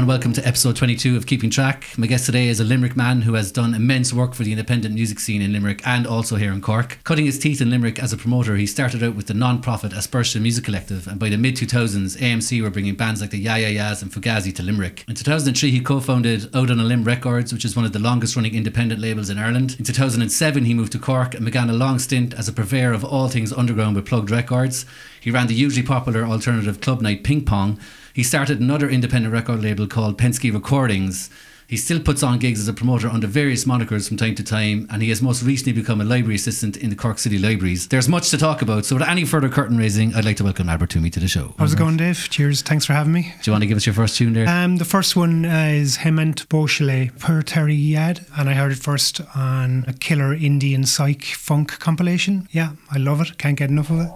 and welcome to episode 22 of Keeping Track. My guest today is a Limerick man who has done immense work for the independent music scene in Limerick and also here in Cork. Cutting his teeth in Limerick as a promoter, he started out with the non-profit Aspersion Music Collective, and by the mid 2000s, AMC were bringing bands like the Yeah Yeah Yeahs and Fugazi to Limerick. In 2003, he co-founded Out on a Limb Records, which is one of the longest-running independent labels in Ireland. In 2007, he moved to Cork and began a long stint as a purveyor of all things underground with Plugd Records. He ran the hugely popular alternative club night Ping Pong he started another independent record label called Penske Recordings. He still puts on gigs as a promoter under various monikers from time to time, and he has most recently become a library assistant in the Cork City Libraries. There's much to talk about, so without any further curtain raising, I'd like to welcome Albert Twomey to the show. How's it going, Dave? Cheers. Thanks for having me. Do you want to give us your first tune there? Um, the first one is Hement Beauchelet per Terry Yad, and I heard it first on a killer Indian psych funk compilation. Yeah, I love it. Can't get enough of it.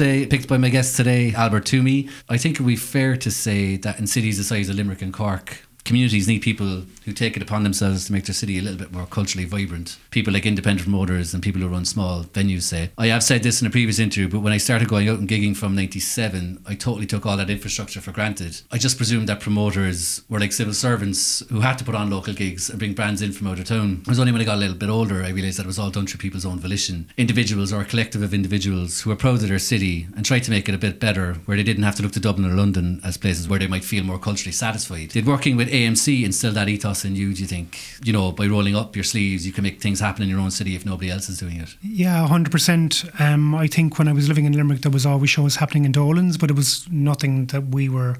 Beauchelet, picked by my guest today, Albert Twomey. I think it would be fair to say that in cities the size of Limerick and Cork, communities need people who take it upon themselves to make their city a little bit more culturally vibrant. People like independent promoters and people who run small venues say. I have said this in a previous interview, but when I started going out and gigging from 97, I totally took all that infrastructure for granted. I just presumed that promoters were like civil servants who had to put on local gigs and bring brands in from out of town. It was only when I got a little bit older I realised that it was all done through people's own volition. Individuals or a collective of individuals who were proud of their city and tried to make it a bit better, where they didn't have to look to Dublin or London as places where they might feel more culturally satisfied. Did working with AMC instill that ethos in you, do you think? You know, by rolling up your sleeves, you can make things happen in your own city if nobody else is doing it. Yeah, 100%. Um, I think when I was living in Limerick, there was always shows happening in Dolan's, but it was nothing that we were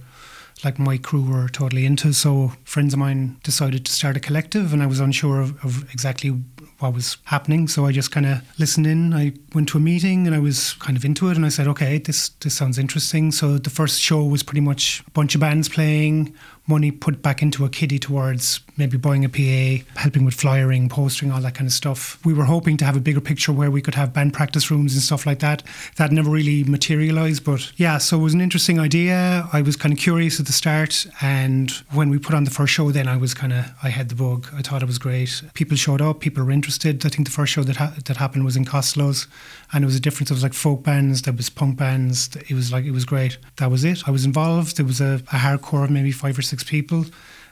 like my crew were totally into. So friends of mine decided to start a collective, and I was unsure of, of exactly what was happening. So I just kind of listened in. I went to a meeting and I was kind of into it, and I said, okay, this this sounds interesting. So the first show was pretty much a bunch of bands playing, money put back into a kitty towards maybe buying a PA, helping with flyering, postering, all that kind of stuff. We were hoping to have a bigger picture where we could have band practice rooms and stuff like that. That never really materialized, but yeah, so it was an interesting idea. I was kind of curious at the start, and when we put on the first show, then I was kind of I had the bug. I thought it was great. People showed up, people were interested. I think the first show that ha- that happened was in Costello's, and it was a difference. It was like folk bands, there was punk bands. It was like it was great. That was it. I was involved. There was a, a hardcore maybe five or six people,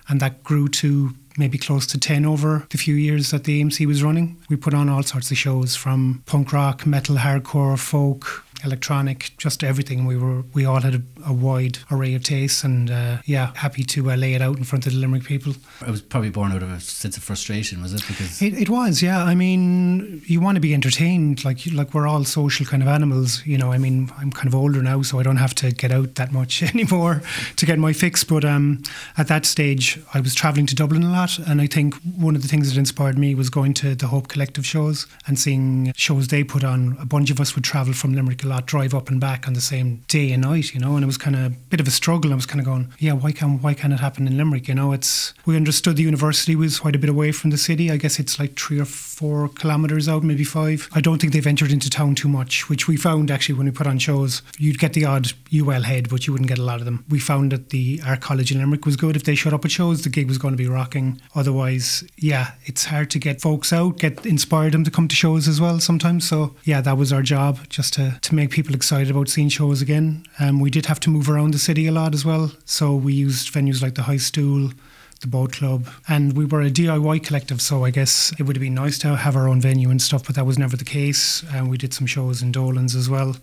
and that grew to maybe close to 10 over the few years that the AMC was running. We put on all sorts of shows from punk rock, metal, hardcore, folk, electronic, just everything. We were we all had a, a wide array of tastes, and uh, yeah, happy to uh, lay it out in front of the Limerick people. It was probably born out of a sense of frustration, was it? Because it, it was, yeah. I mean, you want to be entertained, like like we're all social kind of animals, you know. I mean, I'm kind of older now, so I don't have to get out that much anymore to get my fix. But um, at that stage, I was traveling to Dublin a lot, and I think one of the things that inspired me was going to the Hope Collective shows and seeing shows they put on. A bunch of us would travel from Limerick lot, drive up and back on the same day and night, you know, and it was kind of a bit of a struggle. I was kind of going, yeah, why can't why can't it happen in Limerick? You know, it's we understood the university was quite a bit away from the city. I guess it's like three or four kilometres out, maybe five. I don't think they've entered into town too much, which we found actually when we put on shows. You'd get the odd UL head, but you wouldn't get a lot of them. We found that the Art College in Limerick was good. If they showed up at shows, the gig was going to be rocking. Otherwise, yeah, it's hard to get folks out, get inspired them to come to shows as well sometimes. So yeah, that was our job, just to, to make people excited about seeing shows again. Um, we did have to move around the city a lot as well. So we used venues like the High Stool, the boat club and we were a DIY collective. So I guess it would have been nice to have our own venue and stuff but that was never the case. And we did some shows in Dolan's as well.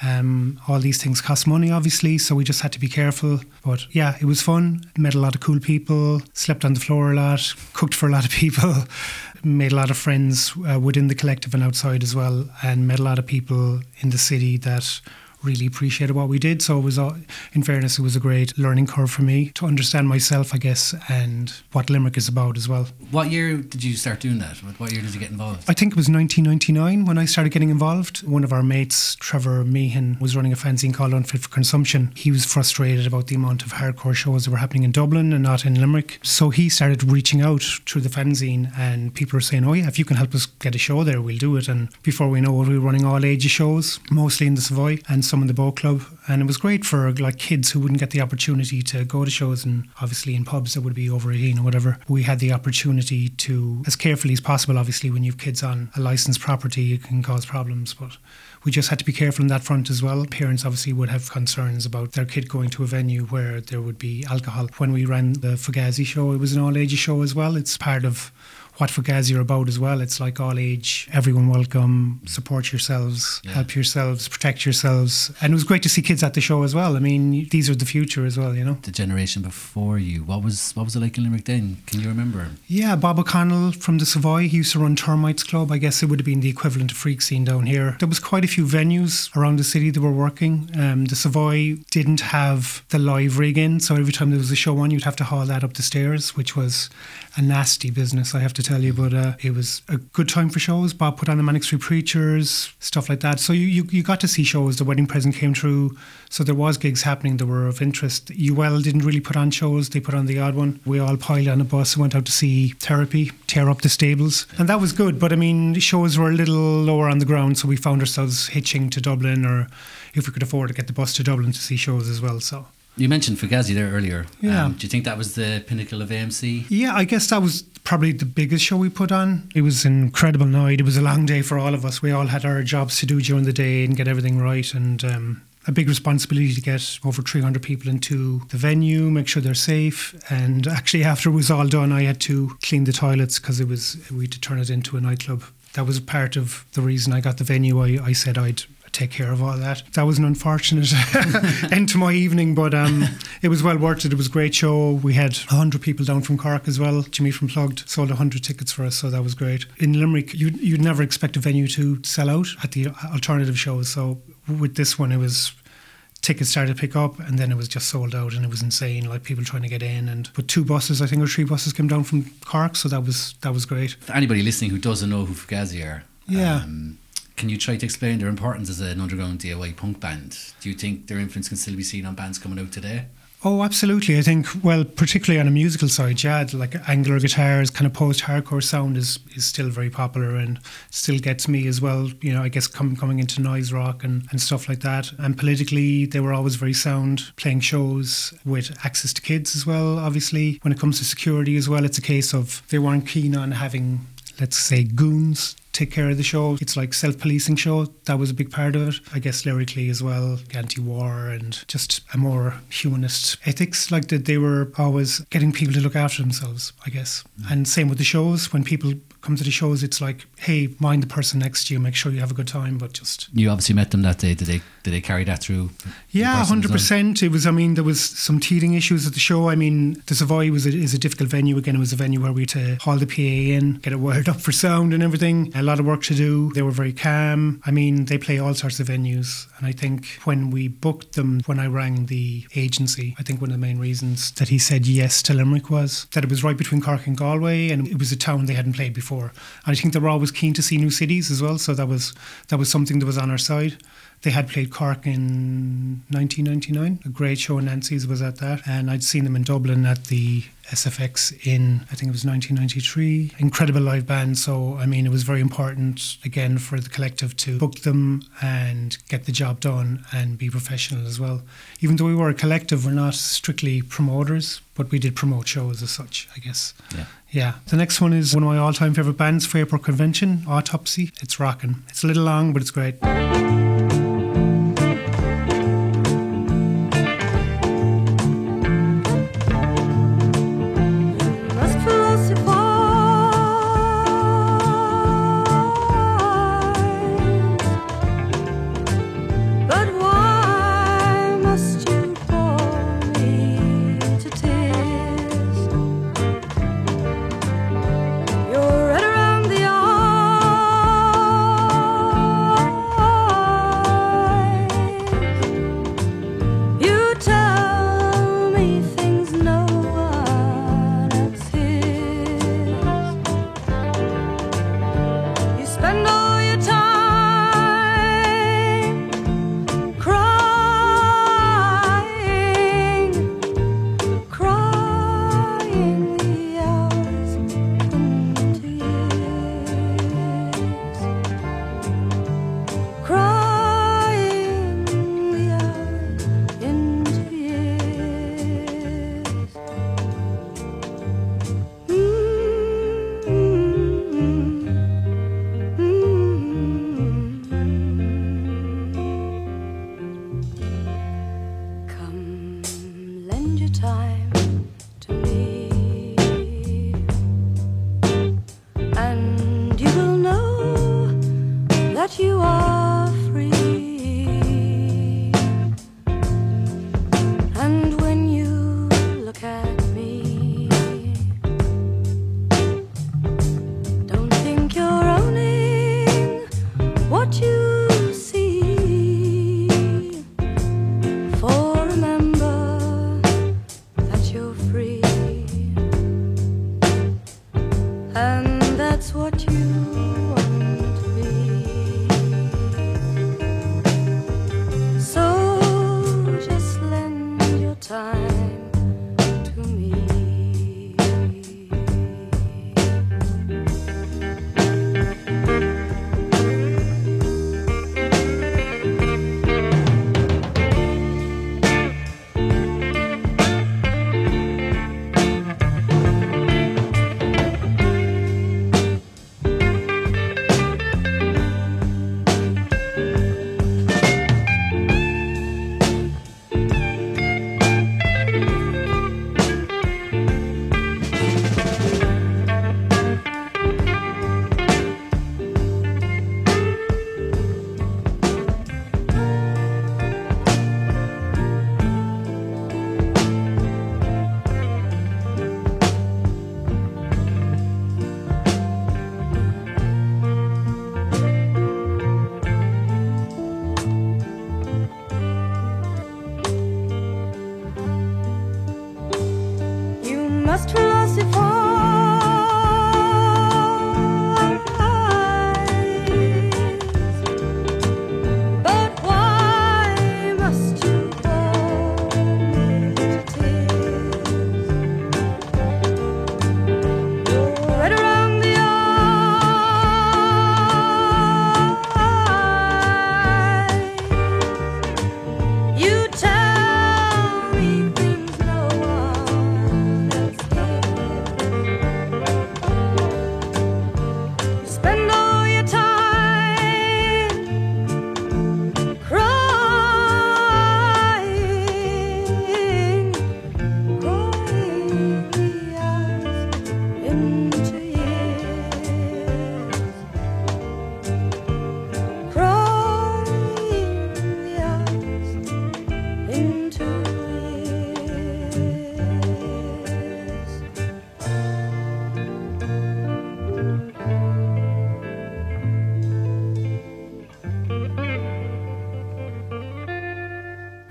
Um, all these things cost money obviously so we just had to be careful. But yeah it was fun. Met a lot of cool people slept on the floor a lot cooked for a lot of people made a lot of friends uh, within the collective and outside as well and met a lot of people in the city that really appreciated what we did. So it was, in fairness, it was a great learning curve for me to understand myself, I guess, and what Limerick is about as well. What year did you start doing that? What year did you get involved? I think it was 1999 when I started getting involved. One of our mates, Trevor Meehan, was running a fanzine called Unfit for Consumption. He was frustrated about the amount of hardcore shows that were happening in Dublin and not in Limerick. So he started reaching out through the fanzine, and people were saying, "Oh yeah, if you can help us get a show there, we'll do it." And before we know it, we were running all ages shows, mostly in the Savoy. And some in the boat club, and it was great for like kids who wouldn't get the opportunity to go to shows, and obviously in pubs that would be over 18 or whatever. We had the opportunity to, as carefully as possible, obviously when you have kids on a licensed property, it can cause problems, but we just had to be careful in that front as well. Parents obviously would have concerns about their kid going to a venue where there would be alcohol. When we ran the Fugazi show, it was an all ages show as well. It's part of what Fugazi are about as well. It's like all age, everyone welcome, support yourselves, yeah. help yourselves, protect yourselves. And it was great to see kids at the show as well. I mean, these are the future as well, you know. The generation before you, what was what was it like in Limerick then? Can you remember? Yeah, Bob O'Connell from the Savoy, he used to run Termites Club. I guess it would have been the equivalent of Freak Scene down here. There was quite a few venues around the city that were working. Um, the Savoy didn't have the live rig in, so every time there was a show on, you'd have to haul that up the stairs, which was a nasty business, I have to tell you. But uh, it was a good time for shows. Bob put on the Manic Street Preachers, stuff like that. So you, you, you got to see shows. The Wedding Present came through. So there was gigs happening that were of interest. UL didn't really put on shows. They put on the odd one. We all piled on a bus and went out to see Therapy, tear up the stables. And that was good. But I mean, shows were a little lower on the ground. So we found ourselves hitching to Dublin or if we could afford to get the bus to Dublin to see shows as well. So you mentioned Fugazi there earlier. Yeah. Um, do you think that was the pinnacle of AMC? Yeah, I guess that was probably the biggest show we put on. It was an incredible night. It was a long day for all of us. We all had our jobs to do during the day and get everything right. And um, a big responsibility to get over 300 people into the venue, make sure they're safe. And actually, after it was all done, I had to clean the toilets because it was we had to turn it into a nightclub. That was part of the reason I got the venue. I, I said I'd take care of all that. That was an unfortunate end to my evening, but um, it was well worth it. It was a great show. We had 100 people down from Cork as well. Jimmy from Plugd sold 100 tickets for us, so that was great. In Limerick, you'd, you'd never expect a venue to sell out at the alternative shows. So with this one, it was tickets started to pick up and then it was just sold out and it was insane like people trying to get in and but two buses I think or three buses came down from Cork so that was that was great anybody listening who doesn't know who Fugazi are, Yeah. um, can you try to explain their importance as an underground DIY punk band? Do you think their influence can still be seen on bands coming out today? Oh, absolutely. I think, well, particularly on a musical side, yeah, like angular guitars, kind of post-hardcore sound is, is still very popular and still gets me as well. You know, I guess com- coming into noise rock and, and stuff like that. And politically, they were always very sound, playing shows with access to kids as well. Obviously, when it comes to security as well, it's a case of they weren't keen on having, let's say, goons take care of the show. It's like self-policing show. That was a big part of it. I guess lyrically as well, anti-war and just a more humanist ethics. Like that, they were always getting people to look after themselves. I guess, mm. and same with the shows. When people come to the shows, it's like, hey, mind the person next to you. Make sure you have a good time, but just You obviously met them that day. Did they did they carry that through? yeah, hundred percent. It was. I mean, there was some teething issues at the show. I mean, the Savoy was a, is a difficult venue. Again, it was a venue where we had to haul the PA in, get it wired up for sound and everything. A lot of work to do. They were very calm. I mean, they play all sorts of venues, and I think when we booked them, when I rang the agency, I think one of the main reasons that he said yes to Limerick was that it was right between Cork and Galway, and it was a town they hadn't played before. And I think they were always keen to see new cities as well. So that was that was something that was on our side. They had played Cork in 1999. A great show. Nancy's was at that, and I'd seen them in Dublin at the SFX in I think it was 1993. Incredible live band. So I mean, it was very important again for the collective to book them and get the job done and be professional as well. Even though we were a collective, we're not strictly promoters, but we did promote shows as such. I guess. Yeah. Yeah. The next one is one of my all-time favorite bands, Fairport Convention, Autopsy. It's rocking. It's a little long, but it's great. 奋斗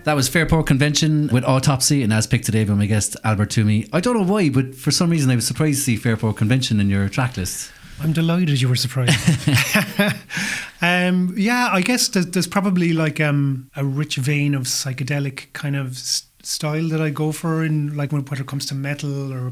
That was Fairport Convention with Autopsy and as picked today by my guest Albert Twomey. I don't know why, but for some reason I was surprised to see Fairport Convention in your track list. I'm delighted you were surprised. um, yeah, I guess there's, there's probably like um, a rich vein of psychedelic kind of s- style that I go for in like when whether it comes to metal or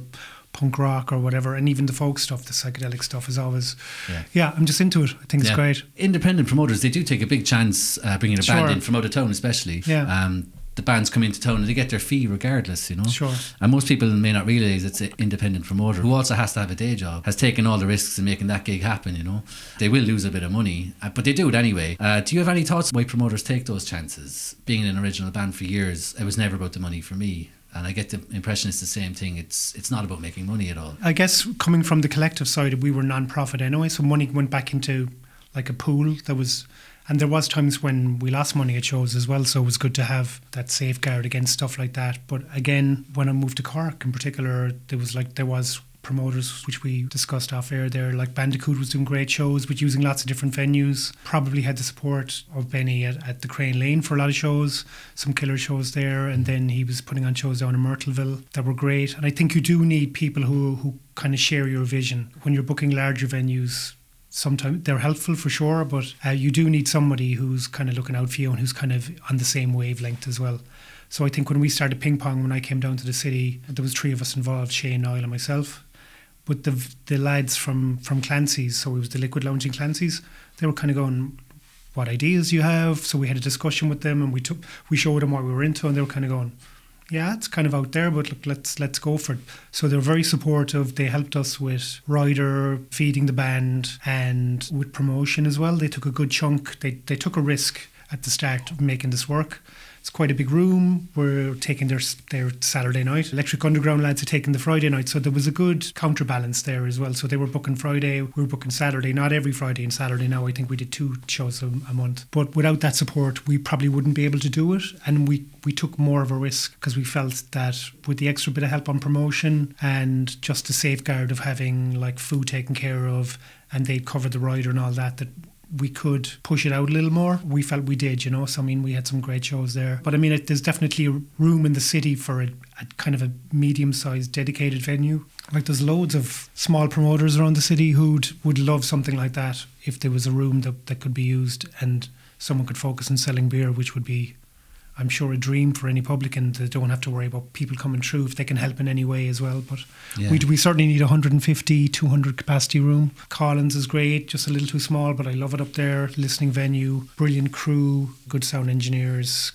punk rock or whatever, and even the folk stuff, the psychedelic stuff is always. Yeah. Yeah, I'm just into it. I think it's great. Independent promoters, they do take a big chance uh, bringing a band in from out of town, especially. Yeah. Um, the bands come into town and they get their fee regardless, you know. Sure. And most people may not realise it's an independent promoter who also has to have a day job, has taken all the risks in making that gig happen, you know. They will lose a bit of money, uh, but they do it anyway. Uh, do you have any thoughts why promoters take those chances? Being in an original band for years, it was never about the money for me. And I get the impression it's the same thing. It's it's not about making money at all. I guess coming from the collective side, we were non-profit anyway, so money went back into like a pool that was, and there was times when we lost money at shows as well. So it was good to have that safeguard against stuff like that. But again, when I moved to Cork in particular, there was like there was promoters which we discussed off air there. Like Bandicoot was doing great shows but using lots of different venues. Probably had the support of Benny at, at the Crane Lane for a lot of shows some killer shows there. And then he was putting on shows down in Myrtleville that were great. And I think you do need people who who kind of share your vision. When you're booking larger venues sometimes they're helpful for sure but uh, you do need somebody who's kind of looking out for you and who's kind of on the same wavelength as well. So I think when we started ping pong when I came down to the city there was three of us involved Shane Niall and myself but the the lads from from Clancy's, so it was the Liquid Lounge in Clancy's, they were kind of going, "What ideas you have?" So we had a discussion with them, and we took we showed them what we were into, and they were kind of going, "Yeah, it's kind of out there, but look, let's let's go for it." So they were very supportive. They helped us with rider, feeding the band, and with promotion as well. They took a good chunk. They they took a risk at the start of making this work. It's quite a big room. We're taking their their Saturday night. Electric Underground lads are taking the Friday night, so there was a good counterbalance there as well. So they were booking Friday, we were booking Saturday. Not every Friday and Saturday now. I think we did two shows a, a month. But without that support, we probably wouldn't be able to do it, and we we took more of a risk because we felt that with the extra bit of help on promotion and just the safeguard of having like food taken care of, and they'd cover the rider and all that, that we could push it out a little more. We felt we did, you know. So I mean, we had some great shows there. But I mean, it, there's definitely room in the city for a, a kind of a medium-sized dedicated venue. Like there's loads of small promoters around the city who'd would love something like that if there was a room that, that could be used and someone could focus on selling beer, which would be I'm sure a dream for any publican that don't have to worry about people coming through if they can help in any way as well. But Yeah. we, we certainly need a 150, 200 capacity room. Collins is great, just a little too small, but I love it up there. Listening venue, brilliant crew, good sound engineers.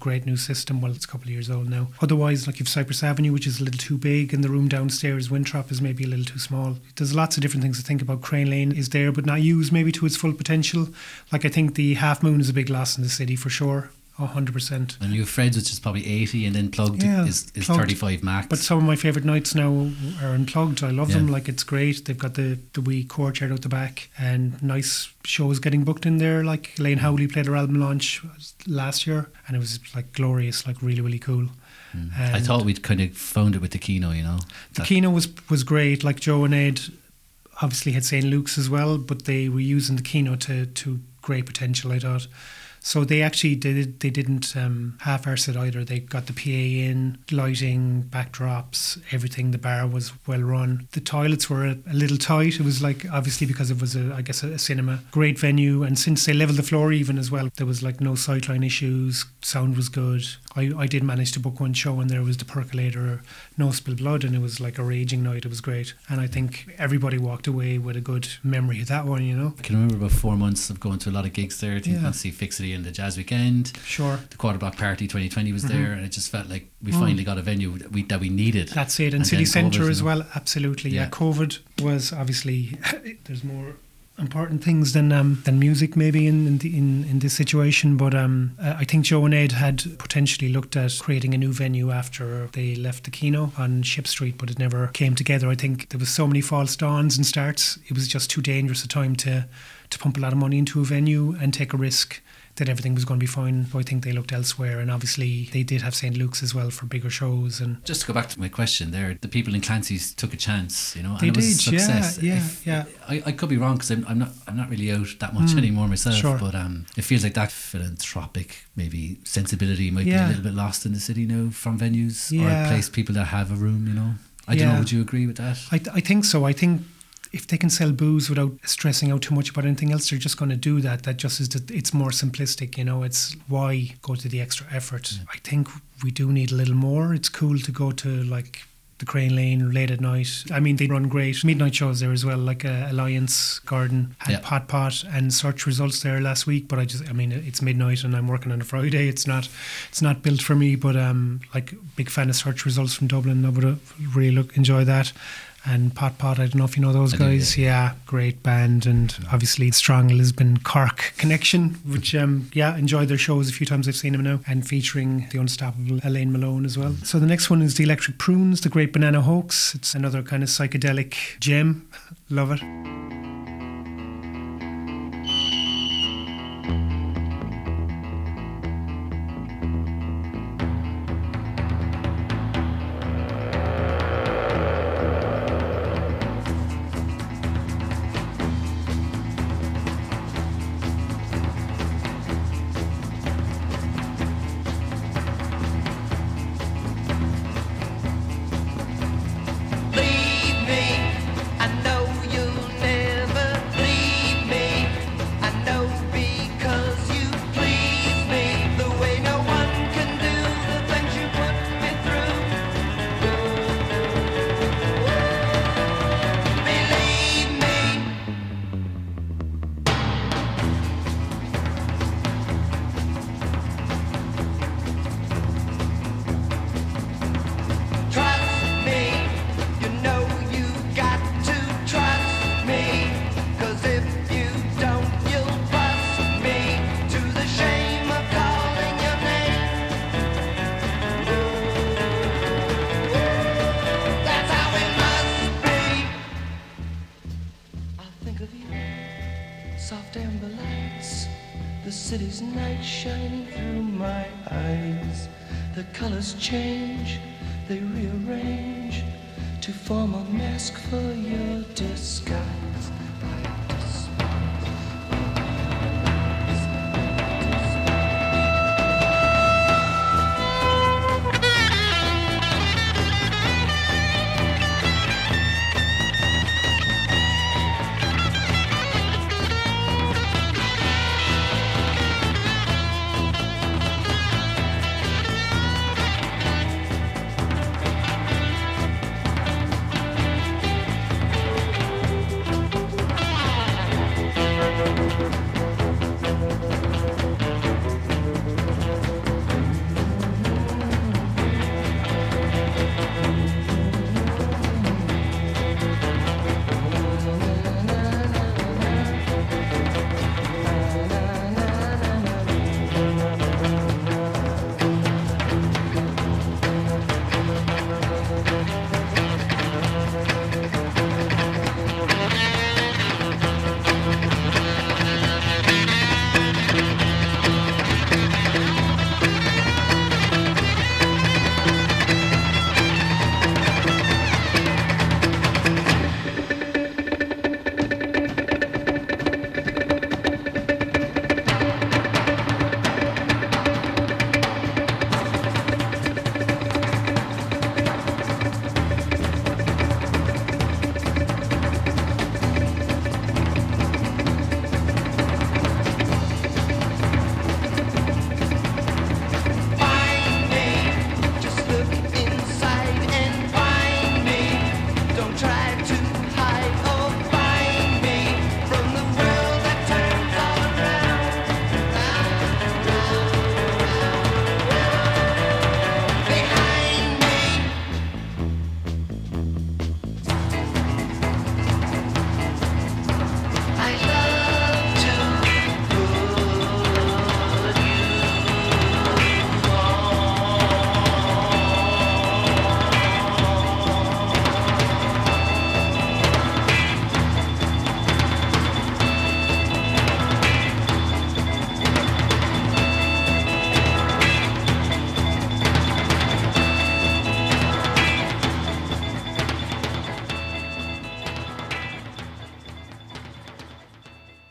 Great new system. Well, it's a couple of years old now. Otherwise, like you've Cypress Avenue, which is a little too big, and the room downstairs, Winthrop, is maybe a little too small. There's lots of different things to think about. Crane Lane is there, but not used maybe to its full potential. Like I think the Half Moon is a big loss in the city for sure. 100%. And you have Fred's, which is probably 80, and then Plugd Yeah, is, is 35 max. But some of my favourite nights now are unplugged. I love them. Like it's great. They've got the the wee courtyard out the back and nice shows getting booked in there. Like Lane Howley played her album launch last year, and it was like glorious, like really really cool. Hmm. I thought we'd kind of found it with the Kino, you know. the That- Kino was was great. Like Joe and Ed obviously had St Luke's as well, but they were using the Kino to to great potential. I thought. So they actually did. They didn't um, half-arse it either. They got the PA in, lighting, backdrops, everything. The bar was well run. The toilets were a, a little tight. It was like obviously because it was a, I guess, a, a cinema. Great venue, and since they leveled the floor even as well, there was like no sightline issues. Sound was good. I, I did manage to book one show, and there was the percolator, no spill blood, and it was like a raging night. It was great, and I think everybody walked away with a good memory of that one. You know, I can remember about four months of going to a lot of gigs there. I think Yeah. yeah. see Fixity and the Jazz Weekend. sure. The Quarter Block Party 2020 was Mhm. there, and it just felt like we Mm. finally got a venue that we, that we needed. That's it, and, And city centre as well. Absolutely, yeah. Yeah. COVID was obviously there's more important things than um, than music maybe in in, the, in in this situation. But um, uh, I think Joe and Ed had potentially looked at creating a new venue after they left the Kino on Ship Street, but it never came together. I think there was so many false dawns and starts. It was just too dangerous a time to to pump a lot of money into a venue and take a risk. That everything was going to be fine. So I think they looked elsewhere, and obviously they did have St Luke's as well for bigger shows. And Just to go back to my question there, the people in Clancy's took a chance, you know, They and it was a did, yeah, success. yeah, If- yeah. I, I could be wrong because I'm, I'm not I'm not really out that much Mm, anymore myself, sure. but um, it feels like that philanthropic maybe sensibility might be a little bit lost in the city now from venues Yeah. or place people that have a room, you know. I don't know. Would you agree with that? I, th- I think so. I think if they can sell booze without stressing out too much about anything else, they're just going to do that. That just is that it's more simplistic, you know. It's why go to the extra effort. I think we do need a little more. It's cool to go to like the Crane Lane late at night. I mean, they run great midnight shows there as well. Like uh, Alliance Garden had Yeah. Pot Pot and search results there last week. But I just, I mean, it's midnight and I'm working on a Friday. It's not, it's not built for me. But um, like big fan of search results from Dublin. I would uh, really look enjoy that. And Pot Pot, I don't know if you know those I guys. yeah. great band, and obviously strong Lisbon Cork connection. Which, um, yeah, enjoyed their shows a few times. I've seen them now, and featuring the unstoppable Elaine Malone as well. So the next one is the Electric Prunes, the Great Banana Hoax. It's another kind of psychedelic gem. Love it.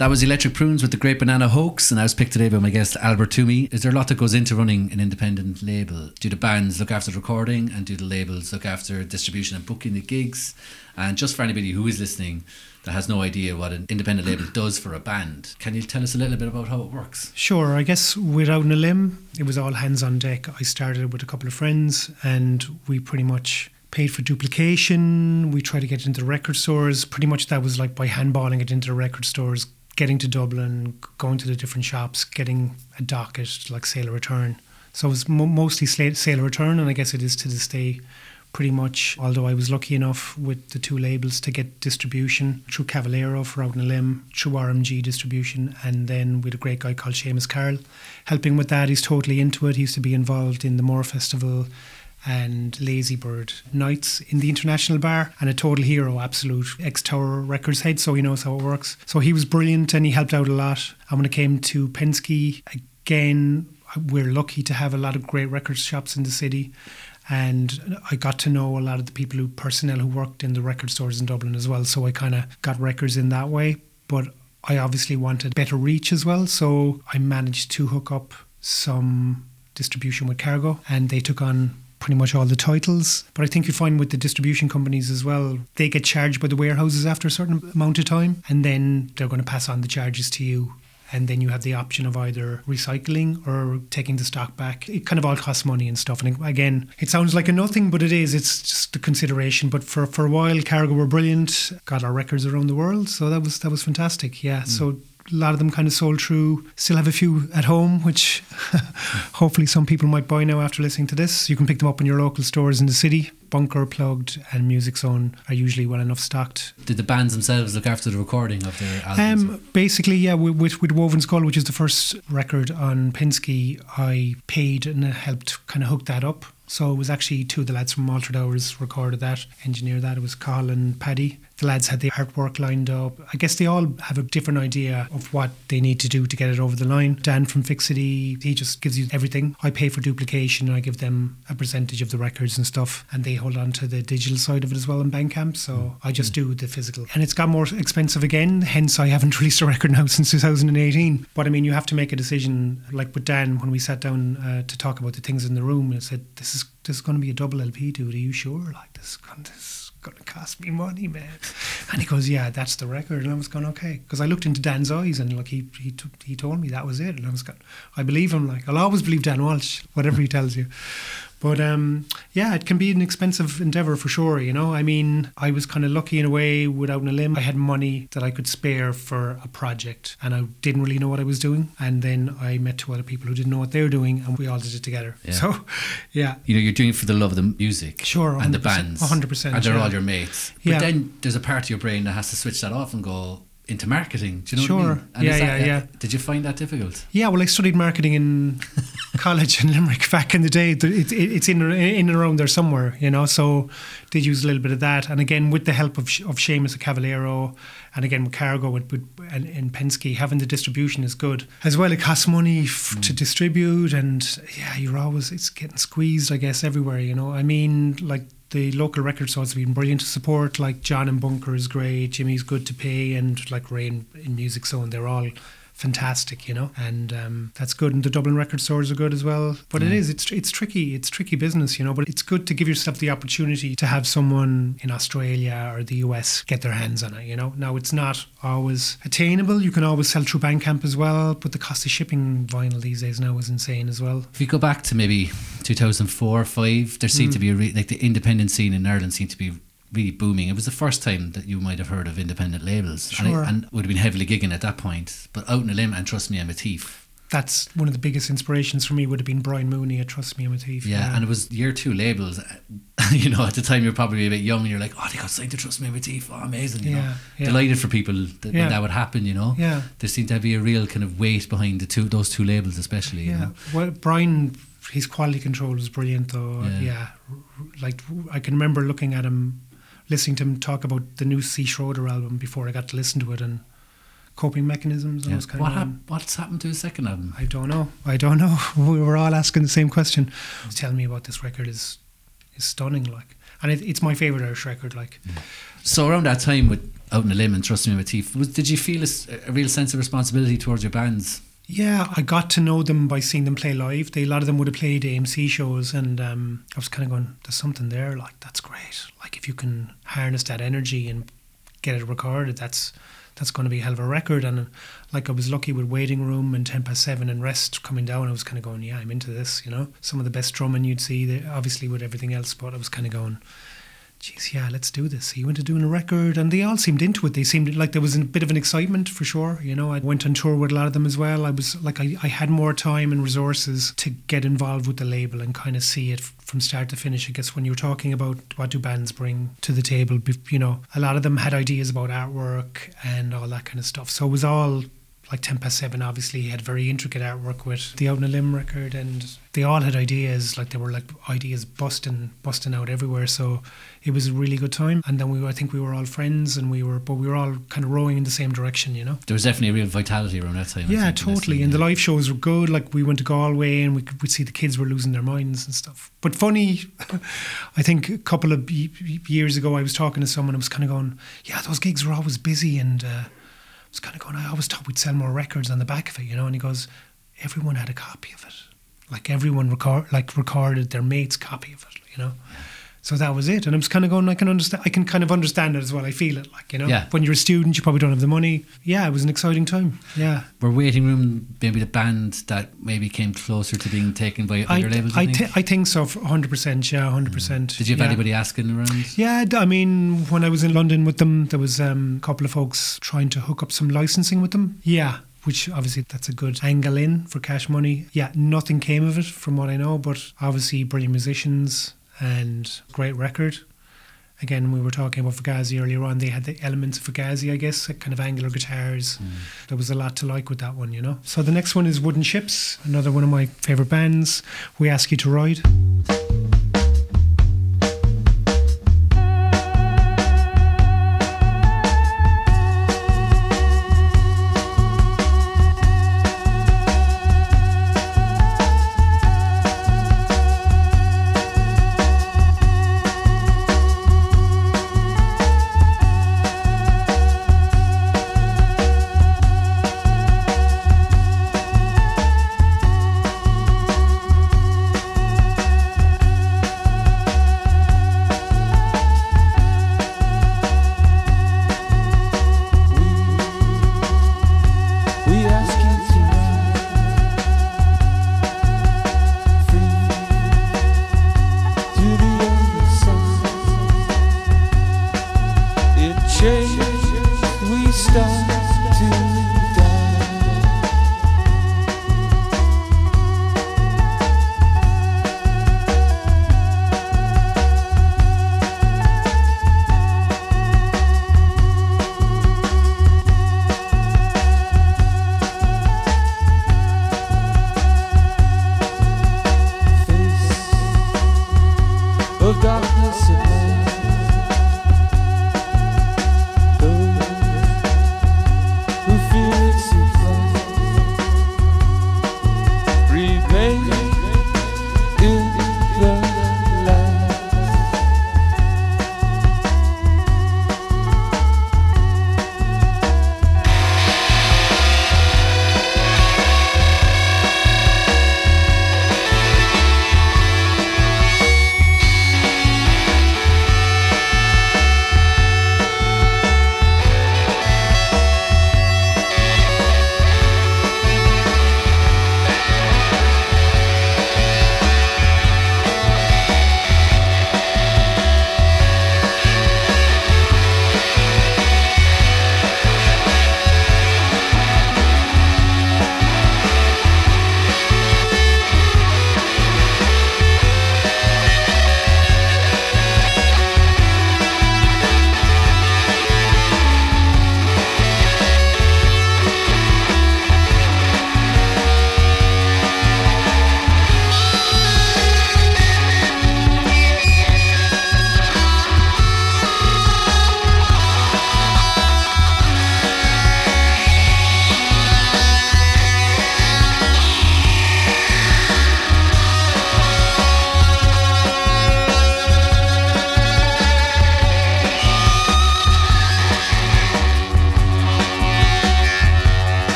That was Electric Prunes with the Great Banana Hoax, and I was picked today by my guest Albert Twomey. Is there a lot that goes into running an independent label? Do the bands look after the recording, and do the labels look after distribution and booking the gigs? And just for anybody who is listening that has no idea what an independent label does for a band, can you tell us a little bit about how it works? Sure, I guess without a limb, it was all hands on deck. I started with a couple of friends, and we pretty much paid for duplication. We tried to get into record stores. Pretty much that was like by handballing it into the record stores, getting to Dublin, going to the different shops, getting a docket like sale or return. So it was mo- mostly sale or return, and I guess it is to this day. Pretty much, although I was lucky enough with the two labels to get distribution through Cavallero for Out on a Limb, through RMG distribution, and then with a great guy called Seamus Carroll helping with that. He's totally into it. He used to be involved in the Moore Festival and Lazy Bird nights in the International Bar and a total hero, absolute ex Tower Records head, so he knows how it works. So he was brilliant and he helped out a lot. And when it came to Penske, again, we're lucky to have a lot of great record shops in the city. And I got to know a lot of the people who personnel who worked in the record stores in Dublin as well. So I kind of got records in that way. But I obviously wanted better reach as well. So I managed to hook up some distribution with Cargo and they took on pretty much all the titles. But I think you find with the distribution companies as well, they get charged by the warehouses after a certain amount of time, and then they're going to pass on the charges to you. And then you have the option of either recycling or taking the stock back. It kind of all costs money and stuff. And again, it sounds like a nothing, but it is. It's just a consideration. But for, for a while, Cargo were brilliant. Got our records around the world, so that was that was fantastic. Yeah. Mm. So a lot of them kind of sold through. Still have a few at home, which hopefully some people might buy now after listening to this. You can pick them up in your local stores in the city. Bunker, Plugd, and Music Zone are usually well enough stocked. Did the bands themselves look after the recording of their albums? Um, basically, yeah, with, with, Woven Skull, which is the first record on Penske, I paid and helped kind of hook that up. So it was actually two of the lads from Altered Hours recorded that, engineered that. It was Carl and Paddy. The lads had the artwork lined up. I guess they all have a different idea of what they need to do to get it over the line. Dan from Fixity, he just gives you everything. I pay for duplication and I give them a percentage of the records and stuff, and they hold on to the digital side of it as well in Bandcamp. So I just do the physical. And it's got more expensive again, hence I haven't released a record now since 2018. But I mean, you have to make a decision. Like with Dan, when we sat down uh, to talk about the things in the room, I said, This is this is going to be a double LP, dude. Are you sure? Like, this is going to. This going to cost me money, man. And he goes, yeah, that's the record. And I was going, okay. Because I looked into Dan's eyes and like he he, t- he told me that was it. And I was going, I believe him. Like, I'll always believe Dan Walsh, whatever he tells you. But um, yeah, it can be an expensive endeavor for sure. You know, I mean, I was kind of lucky in a way without a limb. I had money that I could spare for a project, and I didn't really know what I was doing. And then I met two other people who didn't know what they were doing, and we all did it together. Yeah. So, yeah, you know, you're doing it for the love of the music. Sure, And the 100%, bands. 100%, And they're yeah. all your mates. But Yeah. then there's a part of your brain that has to switch that off and go into marketing. Do you know what I Sure. mean? And Yeah, is yeah, yeah. Did you find that difficult? Yeah, well, I studied marketing in college in Limerick back in the day. It, it, it's in in and around there somewhere, you know. So did use a little bit of that, and again with the help of of Seamus Cavallero, and again with Cargo with, with and, and Penske, having the distribution is good as well. It costs money f- mm. to distribute, and yeah, you're always it's getting squeezed, I guess, everywhere. You know, I mean, like. The local record stores have been brilliant to support. Like John and Bunker is great. Jimmy's good to pay, and like Ray in, in Music Zone, they're all fantastic, you know, and um, that's good. And the Dublin record stores are good as well. But it is, it's it's tricky, it's tricky business, you know. But it's good to give yourself the opportunity to have someone in Australia or the US get their hands on it, you know. Now it's not always attainable. You can always sell through Bandcamp as well, but the cost of shipping vinyl these days now is insane as well. If you go back to maybe 2004 or 5, there seemed to Mm. be a re- like the independent scene in Ireland seemed to be really booming. It was the first time that you might have heard of independent labels. And, Sure. it, and would have been heavily gigging at that point. But Out On A Limb, and trust me, I'm a thief. That's one of the biggest inspirations for me would have been Brian Mooney at Trust Me I'm a Thief. Yeah, and it was year two labels. you know, at the time you're probably a bit young and you're like, oh, they got signed to Trust Me I'm a Thief. Oh, amazing. You know, Yeah, yeah. delighted for people that, Yeah. that would happen. You know, Yeah. there seemed to be a real kind of weight behind the two those two labels, especially. You Yeah. know? Well, Brian, his quality control was brilliant, though. Yeah. Yeah. Like, I can remember looking at him, listening to him talk about the new C. Schroeder album before I got to listen to it and coping mechanisms. And Yeah. kind What of. hap- What's happened to his second album? I don't know. I don't know. We were all asking the same question. He was telling me about this record is is stunning, like. and it, it's my favorite Irish record. Like, mm. So around that time with Out in the Limb and Trust Me I'm a Thief, was, did you feel a real sense of responsibility towards your bands? Yeah, I got to know them by seeing them play live. They, a lot of them would have played AMC shows, and um, I was kind of going, "There's something there. Like, that's great. Like, if you can harness that energy and get it recorded, that's." That's going to be a hell of a record, and like I was lucky with Waiting Room and Ten Past Seven and Rest coming down. I was kind of going, yeah, I'm into this. You know, some of the best drumming you'd see, obviously with everything else, but I was kind of going, geez, yeah, let's do this. He went to doing a record, and they all seemed into it. They seemed like there was a bit of an excitement for sure. You know, I went on tour with a lot of them as well. I was like, I, I had more time and resources to get involved with the label and kind of see it from start to finish. I guess when you're talking about what do bands bring to the table, you know, a lot of them had ideas about artwork and all that kind of stuff. So it was all like 10 past 7 obviously had very intricate artwork with the out on a limb record and they all had ideas like they were like ideas busting busting out everywhere so it was a really good time. And then we were, I think we were all friends and we were but we were all kind of rowing in the same direction you know? There was definitely a real vitality around that time. Yeah think, totally. and the live shows were good like we went to Galway and we could we'd see the kids were losing their minds and stuff. But funny I think a couple of years ago I was talking to someone I was kind of going yeah those gigs were always busy and uh, I was kind of going, I always thought we'd sell more records on the back of it, you know. And he goes, everyone had a copy of it, like everyone record, like recorded their mate's copy of it, you know. So that was it, and I was kind of going, I can understand, I can kind of understand it as well. I feel it, like you know, Yeah. when you're a student, you probably don't have the money. Yeah, it was an exciting time. Yeah, Were Waiting Room maybe the band that maybe came closer to being taken by I, labels? I, thi- think? I think so, hundred percent. Yeah, hundred percent. Did you have yeah. anybody asking around? Yeah, I mean, when I was in London with them, there was um, a couple of folks trying to hook up some licensing with them. Yeah, which obviously that's a good angle in for cash money. Yeah, nothing came of it from what I know, but obviously brilliant musicians and great record. Again, we were talking about Fugazi earlier on. They had the elements of Fugazi, I guess, like kind of angular guitars. Mm. There was a lot to like with that one, you know. So the next one is Wooden Ships, another one of my favourite bands. We ask you to ride.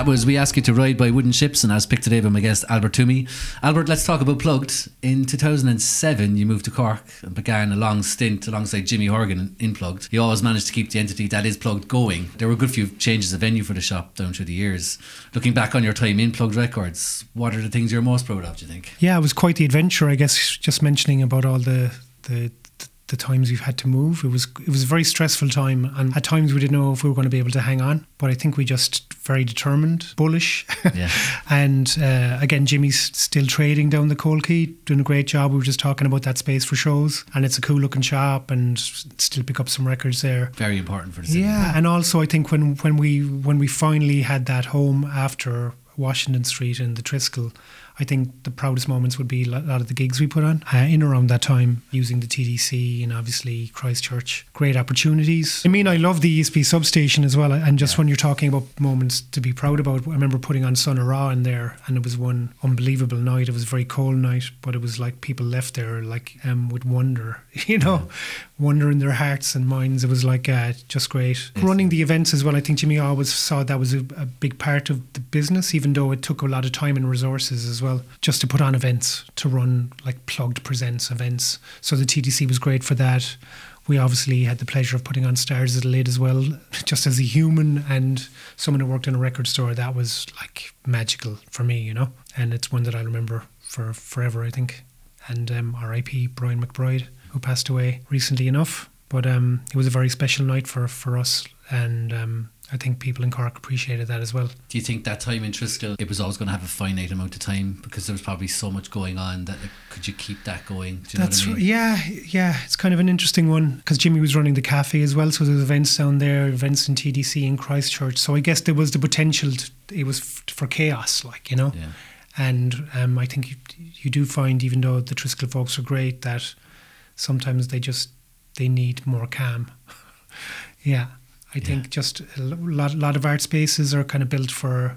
That was We Ask You to Ride by Wooden Ships, and I was picked today by my guest Albert Twomey. Albert, let's talk about Plugd. In 2007, you moved to Cork and began a long stint alongside Jimmy Horgan in Plugd. You always managed to keep the entity that is Plugd going. There were a good few changes of venue for the shop down through the years. Looking back on your time in Plugd Records, what are the things you're most proud of, do you think? Yeah, it was quite the adventure, I guess. Just mentioning about all the the the times we've had to move. It was it was a very stressful time, and at times we didn't know if we were going to be able to hang on. But I think we just very determined, bullish, Yeah. and uh, again, Jimmy's still trading down the Coal Quay, doing a great job. We were just talking about that space for shows, and it's a cool looking shop, and still pick up some records there. Very important for the city. Yeah, and also I think when when we when we finally had that home after Washington Street and the Triskel, I think the proudest moments would be a lot of the gigs we put on uh, in around that time, using the TDC and obviously Christchurch. Great opportunities. I mean, I love the ESB substation as well. And just when you're talking about moments to be proud about, I remember putting on Sun Ra in there, and it was one unbelievable night. It was a very cold night, but it was like people left there like um, with wonder, you know, wonder in their hearts and minds. It was like uh, just great. Running the events as well. I think Jimmy always saw that was a, a big part of the business, even though it took a lot of time and resources as well, just to put on events, to run like Plugd presents events. So the TDC was great for that. We obviously had the pleasure of putting on Stars of the Lid as well, just as a human and someone who worked in a record store. That was like magical for me, you know, and it's one that I remember for forever, I think. And um, R.I.P. Brian McBride, who passed away recently enough. But um, it was a very special night for for us, and um, I think people in Cork appreciated that as well. Do you think that time in Triskel, it was always going to have a finite amount of time because there was probably so much going on that could you keep that going? Do you know That's I mean? yeah, yeah. It's kind of an interesting one because Jimmy was running the cafe as well, so there's events down there, events in TDC in Christchurch. So I guess there was the potential. To, it was f- for chaos, like you know. Yeah. And um, I think you, you do find, even though the Triskel folks are great, that sometimes they just they need more calm. yeah, I think just a lot lot of art spaces are kind of built for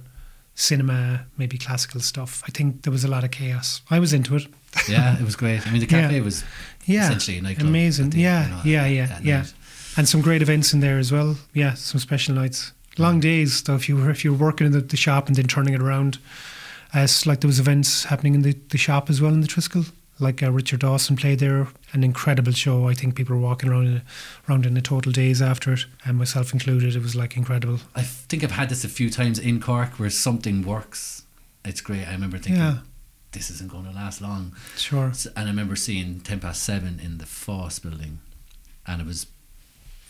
cinema, maybe classical stuff. I think there was a lot of chaos. I was into it. yeah, it was great. I mean, the Yeah. cafe was Yeah, essentially a nightclub. amazing. the- yeah, you know, yeah, yeah, yeah. And some great events in there as well. Yeah, some special nights. Long days though. If you were if you were working in the, the shop and then turning it around, uh, it's like there was events happening in the, the shop as well in the Triskel. Like uh, Richard Dawson played there, an incredible show. I think people were walking around in, around in the total days after it, and myself included. It was like incredible. I think I've had this a few times in Cork where something works. It's great. I remember thinking, Yeah. this isn't going to last long. Sure. And I remember seeing ten past seven in the Foss building, and it was,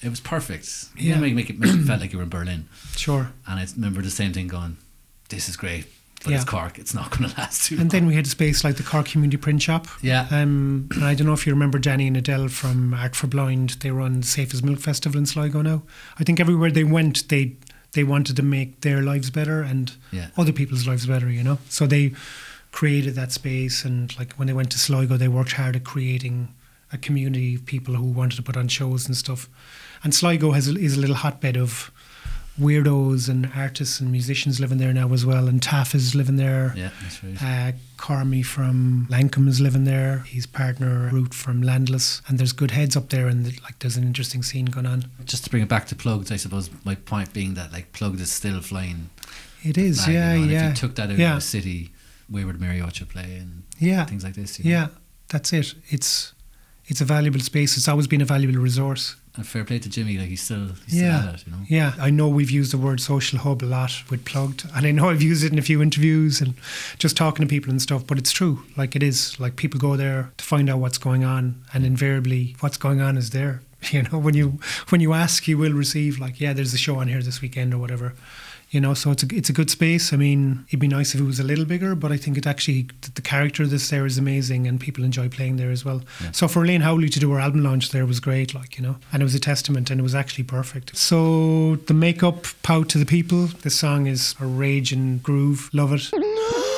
it was perfect. You Yeah. make, make it make it felt like you were in Berlin. Sure. And I remember the same thing going, this is great, but it's Yeah. Cork. It's not going to last too And then we had a space like the Cork Community Print Shop. Yeah. Um, and I don't know if you remember Danny and Adele from Art for Blind. They run Safe as Milk Festival in Sligo now. I think everywhere they went, they they wanted to make their lives better and Yeah. other people's lives better. You know, so they created that space. And like when they went to Sligo, they worked hard at creating a community of people who wanted to put on shows and stuff. And Sligo has is a little hotbed of weirdos and artists and musicians living there now as well. And Taff is living there. yeah, that's right. Uh, Carmy from Lankum is living there. His partner Ruth from Landless, and there's good heads up there, and like there's an interesting scene going on. Just to bring it back to Plugd, I suppose my point being that like Plugd is still flying. It is, yeah, and yeah. If you took that out yeah, of the city, where would Mariocha play and yeah, things like this? You know? yeah. That's it. It's it's a valuable space. It's always been a valuable resource. And fair play to Jimmy, like he's still he's Yeah. still at it, you know. Yeah, I know we've used the word social hub a lot with Plugd, and I know I've used it in a few interviews and just talking to people and stuff. But it's true, like it is. Like people go there to find out what's going on, and invariably, what's going on is there. You know, when you when you ask, you will receive. Like, yeah, there's a show on here this weekend or whatever. You know, so it's a it's a good space. I mean, it'd be nice if it was a little bigger, but I think it actually the, the character of this there is amazing, and people enjoy playing there as well. So for Elaine Howley to do her album launch there was great, like you know, and it was a testament, and it was actually perfect. So the makeup, Pow to the people. The song is a rage and groove. Love it.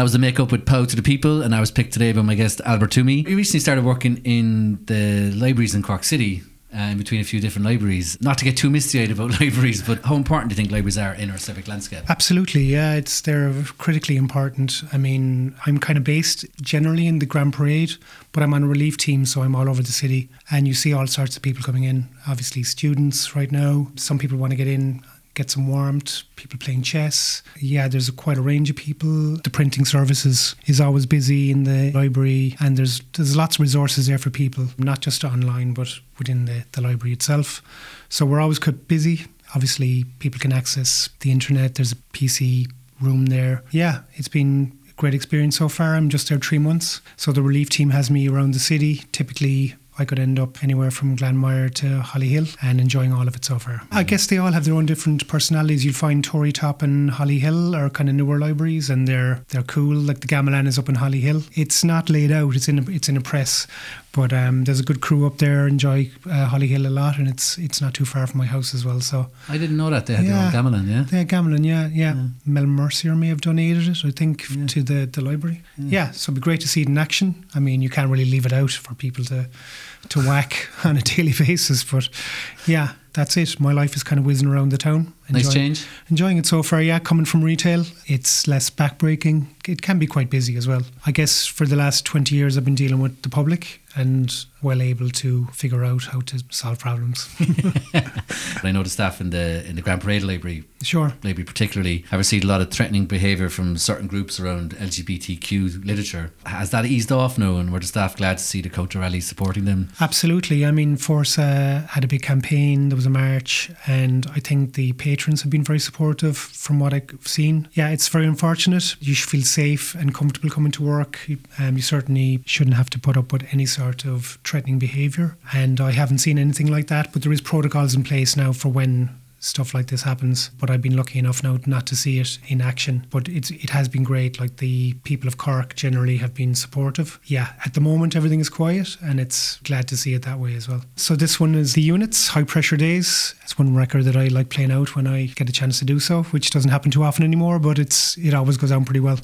That was the makeup with Pow to the People, and I was picked today by my guest Albert Twomey. He recently started working in the libraries in Cork City. Uh, in between a few different libraries. Not to get too misty eyed about libraries, but how important do you think libraries are in our civic landscape? Absolutely, yeah. It's they're critically important. I mean, I'm kind of based generally in the Grand Parade, but I'm on a relief team, so I'm all over the city, and you see all sorts of people coming in. Obviously, students right now. Some people want to get in. Get some warmth, people playing chess. Yeah, there's a, quite a range of people. The printing services is always busy in the library, and there's there's lots of resources there for people, not just online, but within the, the library itself. So we're always kept busy. Obviously, people can access the internet. There's a PC room there. Yeah, it's been a great experience so far. I'm just there three months. So the relief team has me around the city. Typically, I could end up anywhere from Glanmire to Hollyhill and enjoying all of it so far. I guess they all have their own different personalities. You'll find Tory Top and Hollyhill are kind of newer libraries and they're they're cool. Like the Gamelan is up in Hollyhill. It's not laid out. It's in a, it's in a press, but um, there's a good crew up there. Enjoy uh, Hollyhill a lot, and it's it's not too far from my house as well. So I didn't know that they had Yeah. their own gamelan, yeah? yeah, gamelan, yeah, yeah. Mel Mercier may have donated it, I think, f- to the, the library. Yeah, so it'd be great to see it in action. I mean, you can't really leave it out for people to to whack on a daily basis, but yeah, that's it. My life is kind of whizzing around the town. Nice change. Enjoying it so far, yeah. Coming from retail, it's less backbreaking. It can be quite busy as well. I guess for the last 20 years, I've been dealing with the public and well able to figure out how to solve problems. But I know the staff in the in the Grand Parade Library, sure. library particularly, have received a lot of threatening behaviour from certain groups around LGBTQ literature. Has that eased off now, and were the staff glad to see the counter rally supporting them? Absolutely. I mean, Fórsa had a big campaign. There was a march, and I think the patrons have been very supportive from what I've seen. Yeah, it's very unfortunate. You should feel safe and comfortable coming to work. Um, you certainly shouldn't have to put up with any sort of threatening behaviour. And I haven't seen anything like that, but there is protocols in place now for when stuff like this happens. But I've been lucky enough now not to see it in action. But it's it has been great. Like the people of Cork generally have been supportive. Yeah, at the moment everything is quiet, and it's glad to see it that way as well. So this one is the units, high pressure days. It's one record that I like playing out when I get a chance to do so, which doesn't happen too often anymore. But it's it always goes down pretty well.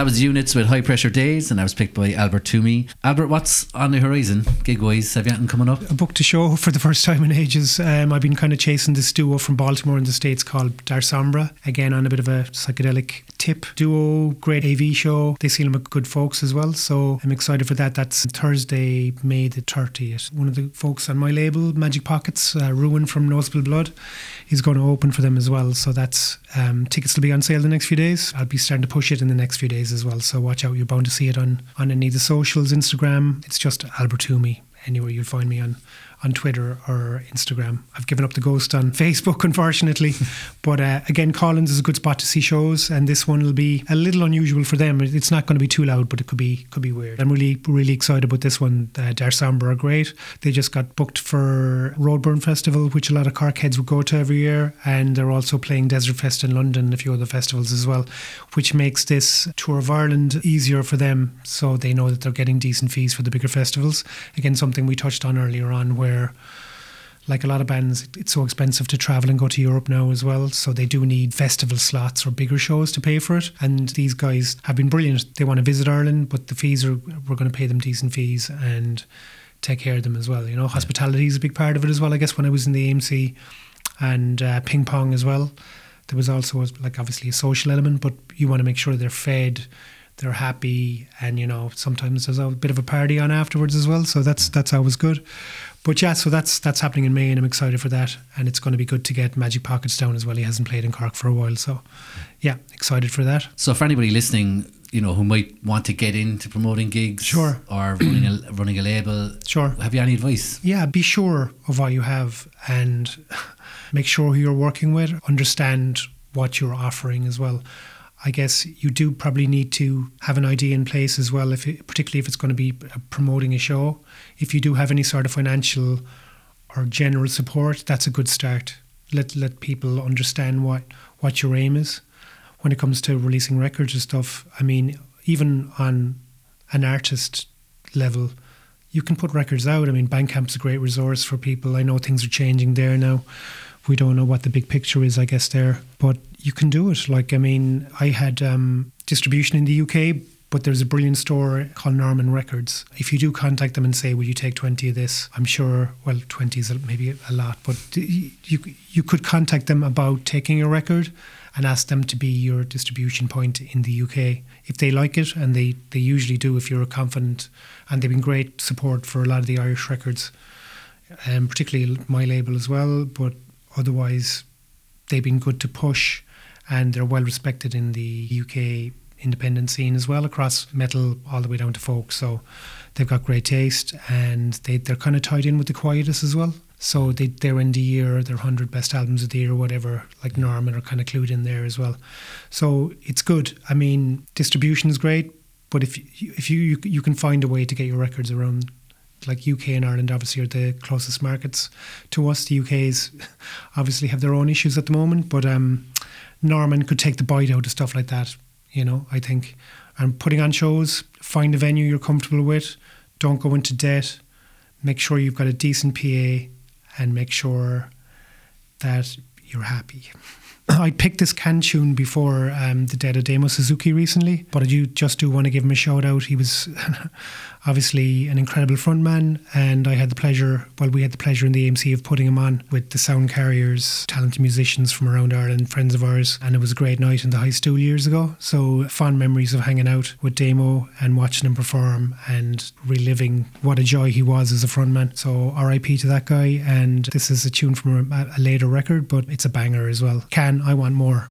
That was Units with High Pressure Days, and I was picked by Albert Twomey. Albert, what's on the horizon, gig wise? Have you anything coming up? a book to show for the first time in ages. Um, I've been kind of chasing this duo from Baltimore in the States called Darsombra. Again, on a bit of a psychedelic tip. Duo, great AV show. They seem like good folks as well. So I'm excited for that. That's Thursday, May the 30th. One of the folks on my label, Magic Pockets, uh, Ruan from No Spill Blood, is going to open for them as well. So that's um, tickets will be on sale the next few days. I'll be starting to push it in the next few days as well. So watch out. You're bound to see it on, on any of the socials, Instagram. It's just Albert Twomey anywhere you'll find me on on Twitter or Instagram. I've given up the ghost on Facebook, unfortunately. but uh, again, Collins is a good spot to see shows, and this one will be a little unusual for them. It's not going to be too loud, but it could be could be weird. I'm really really excited about this one. Uh, Darsombra are great. They just got booked for Roadburn Festival, which a lot of Cork heads would go to every year, and they're also playing Desert Fest in London and a few other festivals as well, which makes this tour of Ireland easier for them. So they know that they're getting decent fees for the bigger festivals. Again, something we touched on earlier on, where like a lot of bands, it's so expensive to travel and go to Europe now as well. So they do need festival slots or bigger shows to pay for it. And these guys have been brilliant. They want to visit Ireland, but the fees are we're going to pay them decent fees and take care of them as well. You know, hospitality is a big part of it as well. I guess when I was in the AMC and uh, ping pong as well, there was also like obviously a social element, but you want to make sure they're fed. They're happy, and you know sometimes there's a bit of a party on afterwards as well. So that's that's always good. But yeah, so that's that's happening in May, and I'm excited for that. And it's going to be good to get Magic Pockets down as well. He hasn't played in Cork for a while, so yeah, excited for that. So for anybody listening, you know, who might want to get into promoting gigs, Sure. or running a running a label, Sure. have you any advice? Yeah, be sure of what you have and make sure who you're working with, understand what you're offering as well. I guess you do probably need to have an idea in place as well, if it, particularly if it's going to be promoting a show. If you do have any sort of financial or general support, that's a good start. Let let people understand what what your aim is when it comes to releasing records and stuff. I mean, even on an artist level, you can put records out. I mean, Bandcamp's a great resource for people. I know things are changing there now. We don't know what the big picture is, I guess, there, but you can do it. Like, I mean, I had um, distribution in the UK, but there's a brilliant store called Norman Records. If you do contact them and say, "Will you take 20 of this?" I'm sure. Well, 20 is maybe a lot, but you you could contact them about taking a record and ask them to be your distribution point in the UK. If they like it, and they they usually do, if you're confident, and they've been great support for a lot of the Irish records, um, particularly my label as well. But otherwise, they've been good to push, and they're well respected in the UK independent scene as well across metal all the way down to folk. So they've got great taste, and they they're kind of tied in with the Quietus as well. So they they're in the year, their hundred best albums of the year, or whatever. Like Norman are kind of clued in there as well. So it's good. I mean, distribution is great. but if if you, you you can find a way to get your records around, like UK and Ireland, obviously are the closest markets to us. The UK's obviously have their own issues at the moment, but um, Norman could take the bite out of stuff like that. You know, I think, and putting on shows, find a venue you're comfortable with, don't go into debt, make sure you've got a decent PA, and make sure that you're happy. I picked this can tune before um, the dead of Damo Suzuki recently, but I do just do want to give him a shout out. He was obviously an incredible frontman, and I had the pleasure, well, we had the pleasure in the AMC of putting him on with the sound carriers, talented musicians from around Ireland, friends of ours, and it was a great night in the high stool years ago. So fond memories of hanging out with Damo and watching him perform and reliving what a joy he was as a frontman. So RIP to that guy, and this is a tune from a, a later record, but it's a banger as well. Can I want more?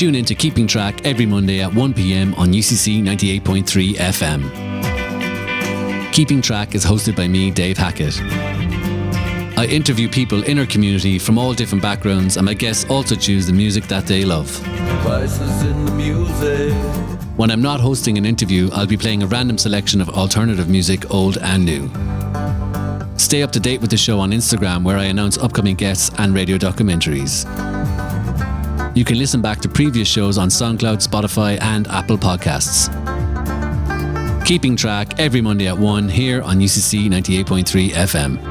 Tune in to Keeping Track every Monday at 1 pm on UCC 98.3 FM. Keeping Track is hosted by me, Dave Hackett. I interview people in our community from all different backgrounds, and my guests also choose the music that they love. In the music. When I'm not hosting an interview, I'll be playing a random selection of alternative music, old and new. Stay up to date with the show on Instagram, where I announce upcoming guests and radio documentaries. You can listen back to previous shows on SoundCloud, Spotify, and Apple Podcasts. Keeping Track every Monday at 1 here on UCC 98.3 FM.